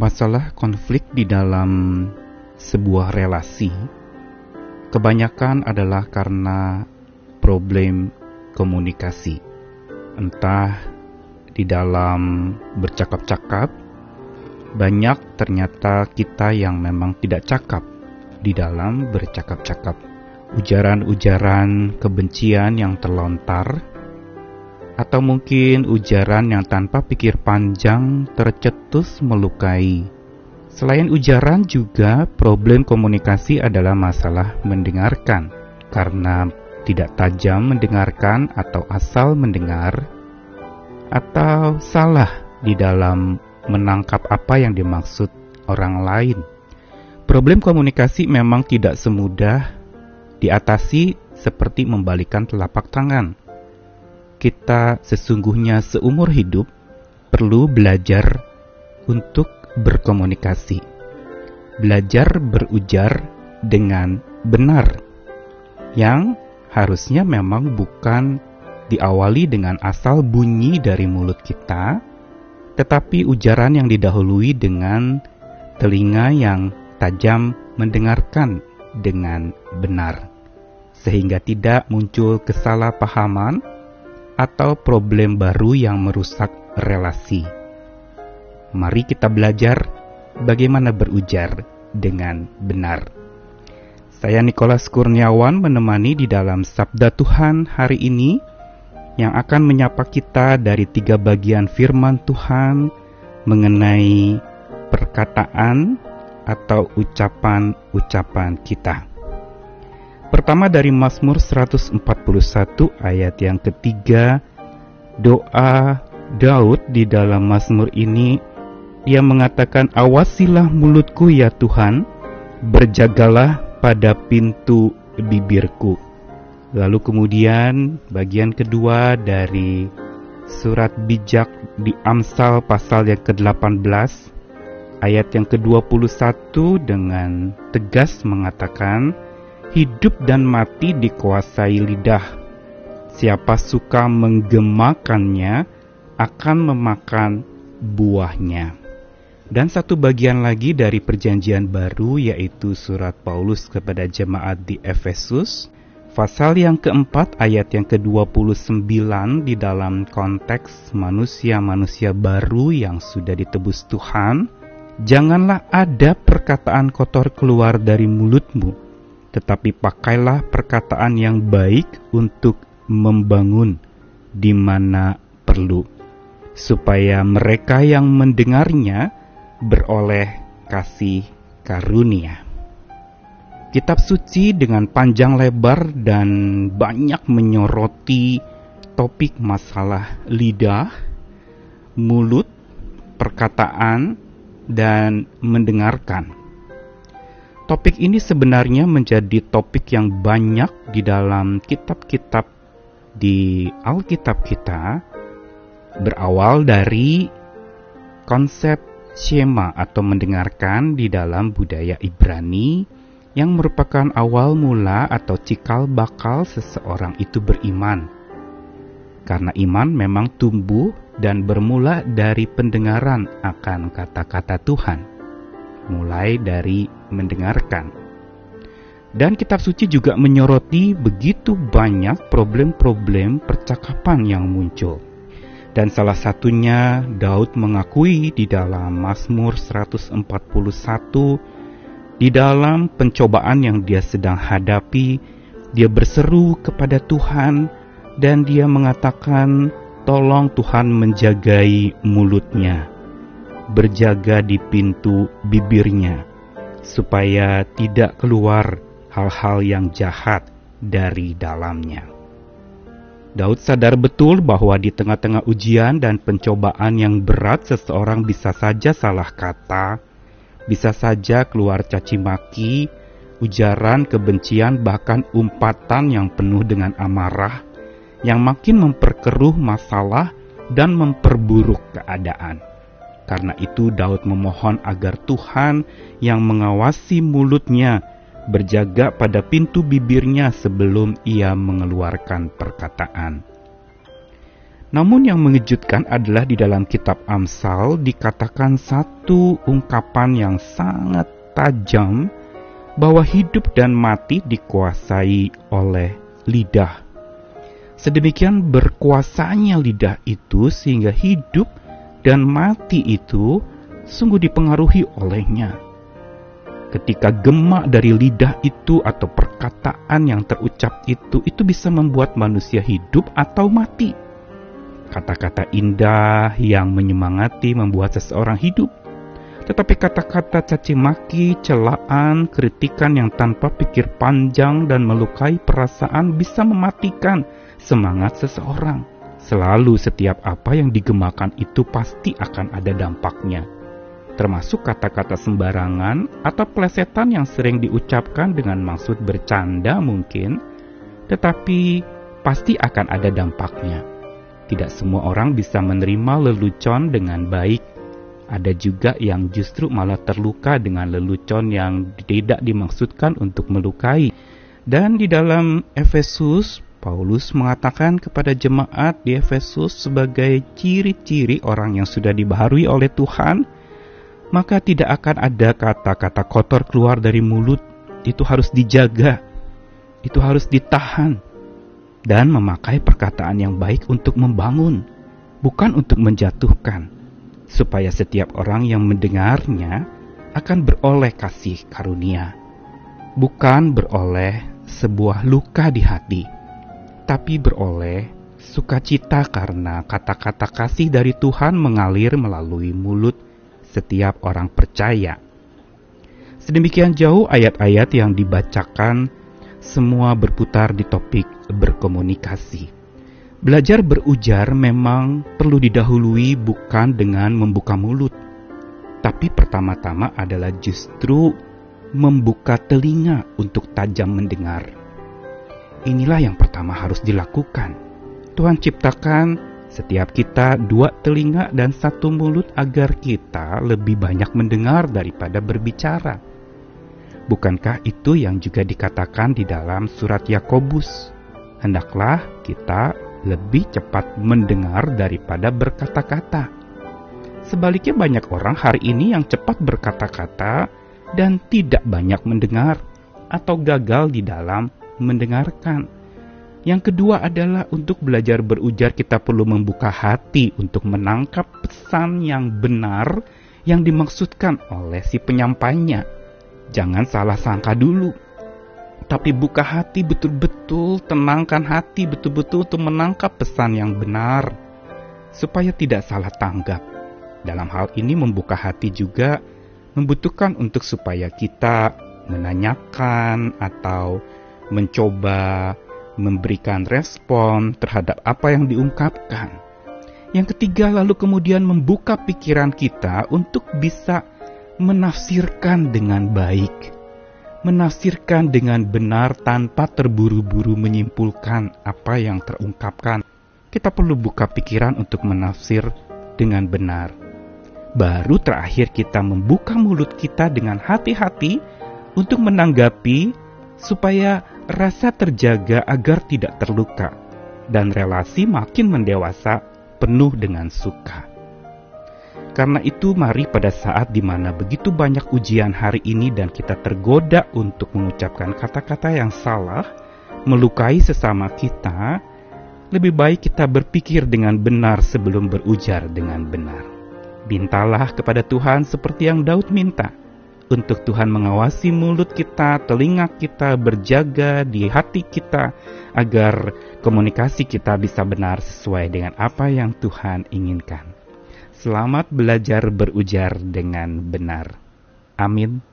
Masalah konflik di dalam sebuah relasi kebanyakan adalah karena problem komunikasi. Entah di dalam bercakap-cakap, banyak ternyata kita yang memang tidak cakap di dalam bercakap-cakap. Ujaran-ujaran kebencian yang terlontar, atau mungkin ujaran yang tanpa pikir panjang tercetus melukai. Selain ujaran juga problem komunikasi adalah masalah mendengarkan. Karena tidak tajam mendengarkan atau asal mendengar atau salah di dalam menangkap apa yang dimaksud orang lain. Problem komunikasi memang tidak semudah diatasi seperti membalikan telapak tangan. Kita sesungguhnya seumur hidup perlu belajar untuk berkomunikasi. Belajar berujar dengan benar. Yang harusnya memang bukan diawali dengan asal bunyi dari mulut kita, tetapi ujaran yang didahului dengan telinga yang tajam mendengarkan dengan benar, sehingga tidak muncul kesalahpahaman atau problem baru yang merusak relasi. Mari kita belajar bagaimana berujar dengan benar. Saya Nikolas Kurniawan menemani di dalam Sabda Tuhan hari ini yang akan menyapa kita dari tiga bagian firman Tuhan mengenai perkataan atau ucapan-ucapan kita. Pertama dari Mazmur 141 ayat yang ketiga, doa Daud di dalam Mazmur ini ia mengatakan awasilah mulutku ya Tuhan, berjagalah pada pintu bibirku. Lalu kemudian bagian kedua dari surat bijak di Amsal pasal yang ke-18 Ayat yang ke-21 dengan tegas mengatakan, Hidup dan mati dikuasai lidah. Siapa suka menggemakannya akan memakan buahnya. Dan satu bagian lagi dari perjanjian baru yaitu surat Paulus kepada jemaat di Efesus, pasal yang keempat ayat yang ke-29 di dalam konteks manusia-manusia baru yang sudah ditebus Tuhan, Janganlah ada perkataan kotor keluar dari mulutmu, tetapi pakailah perkataan yang baik untuk membangun di mana perlu, supaya mereka yang mendengarnya beroleh kasih karunia. Kitab suci dengan panjang lebar dan banyak menyoroti topik masalah lidah, mulut, perkataan, dan mendengarkan. Topik ini sebenarnya menjadi topik yang banyak di dalam kitab-kitab di Alkitab kita, berawal dari konsep Shema atau mendengarkan di dalam budaya Ibrani yang merupakan awal mula atau cikal bakal seseorang itu beriman. Karena iman memang tumbuh dan bermula dari pendengaran akan kata-kata Tuhan, mulai dari mendengarkan. Dan kitab suci juga menyoroti begitu banyak problem-problem percakapan yang muncul. Dan salah satunya Daud mengakui di dalam Mazmur 141 di dalam pencobaan yang dia sedang hadapi, dia berseru kepada Tuhan dan dia mengatakan Tolong Tuhan menjagai mulutnya, berjaga di pintu bibirnya, supaya tidak keluar hal-hal yang jahat dari dalamnya. Daud sadar betul bahwa di tengah-tengah ujian dan pencobaan yang berat seseorang bisa saja salah kata, bisa saja keluar caci maki, ujaran kebencian bahkan umpatan yang penuh dengan amarah, yang makin memperkeruh masalah dan memperburuk keadaan. Karena itu Daud memohon agar Tuhan yang mengawasi mulutnya berjaga pada pintu bibirnya sebelum ia mengeluarkan perkataan. Namun yang mengejutkan adalah di dalam kitab Amsal dikatakan satu ungkapan yang sangat tajam bahwa hidup dan mati dikuasai oleh lidah. Sedemikian berkuasanya lidah itu sehingga hidup dan mati itu sungguh dipengaruhi olehnya. Ketika gemak dari lidah itu atau perkataan yang terucap itu, itu bisa membuat manusia hidup atau mati. Kata-kata indah yang menyemangati membuat seseorang hidup. Tetapi kata-kata caci maki, celaan, kritikan yang tanpa pikir panjang dan melukai perasaan bisa mematikan semangat seseorang. Selalu setiap apa yang digemakan itu pasti akan ada dampaknya termasuk kata-kata sembarangan atau plesetan yang sering diucapkan dengan maksud bercanda mungkin, tetapi pasti akan ada dampaknya. Tidak semua orang bisa menerima lelucon dengan baik. Ada juga yang justru malah terluka dengan lelucon yang tidak dimaksudkan untuk melukai. Dan di dalam Efesus, Paulus mengatakan kepada jemaat di Efesus sebagai ciri-ciri orang yang sudah dibaharui oleh Tuhan, maka tidak akan ada kata-kata kotor keluar dari mulut. Itu harus dijaga, itu harus ditahan, dan memakai perkataan yang baik untuk membangun, bukan untuk menjatuhkan, supaya setiap orang yang mendengarnya akan beroleh kasih karunia, bukan beroleh sebuah luka di hati, tapi beroleh sukacita karena kata-kata kasih dari Tuhan mengalir melalui mulut setiap orang percaya. Sedemikian jauh ayat-ayat yang dibacakan semua berputar di topik berkomunikasi. Belajar berujar memang perlu didahului bukan dengan membuka mulut, tapi pertama-tama adalah justru membuka telinga untuk tajam mendengar. Inilah yang pertama harus dilakukan. Tuhan ciptakan setiap kita dua telinga dan satu mulut agar kita lebih banyak mendengar daripada berbicara. Bukankah itu yang juga dikatakan di dalam surat Yakobus? Hendaklah kita lebih cepat mendengar daripada berkata-kata. Sebaliknya banyak orang hari ini yang cepat berkata-kata dan tidak banyak mendengar atau gagal di dalam mendengarkan. Yang kedua adalah untuk belajar berujar kita perlu membuka hati untuk menangkap pesan yang benar yang dimaksudkan oleh si penyampainya. Jangan salah sangka dulu. Tapi buka hati betul-betul, tenangkan hati betul-betul untuk menangkap pesan yang benar supaya tidak salah tanggap. Dalam hal ini membuka hati juga membutuhkan untuk supaya kita menanyakan atau mencoba memberikan respon terhadap apa yang diungkapkan. Yang ketiga, lalu kemudian membuka pikiran kita untuk bisa menafsirkan dengan baik, menafsirkan dengan benar tanpa terburu-buru menyimpulkan apa yang terungkapkan. Kita perlu buka pikiran untuk menafsir dengan benar. Baru terakhir, kita membuka mulut kita dengan hati-hati untuk menanggapi supaya rasa terjaga agar tidak terluka, dan relasi makin mendewasa penuh dengan suka. Karena itu, mari pada saat di mana begitu banyak ujian hari ini dan kita tergoda untuk mengucapkan kata-kata yang salah, melukai sesama kita, lebih baik kita berpikir dengan benar sebelum berujar dengan benar. Mintalah kepada Tuhan seperti yang Daud minta, untuk Tuhan mengawasi mulut kita, telinga kita, berjaga di hati kita, agar komunikasi kita bisa benar sesuai dengan apa yang Tuhan inginkan. Selamat belajar berujar dengan benar. Amin.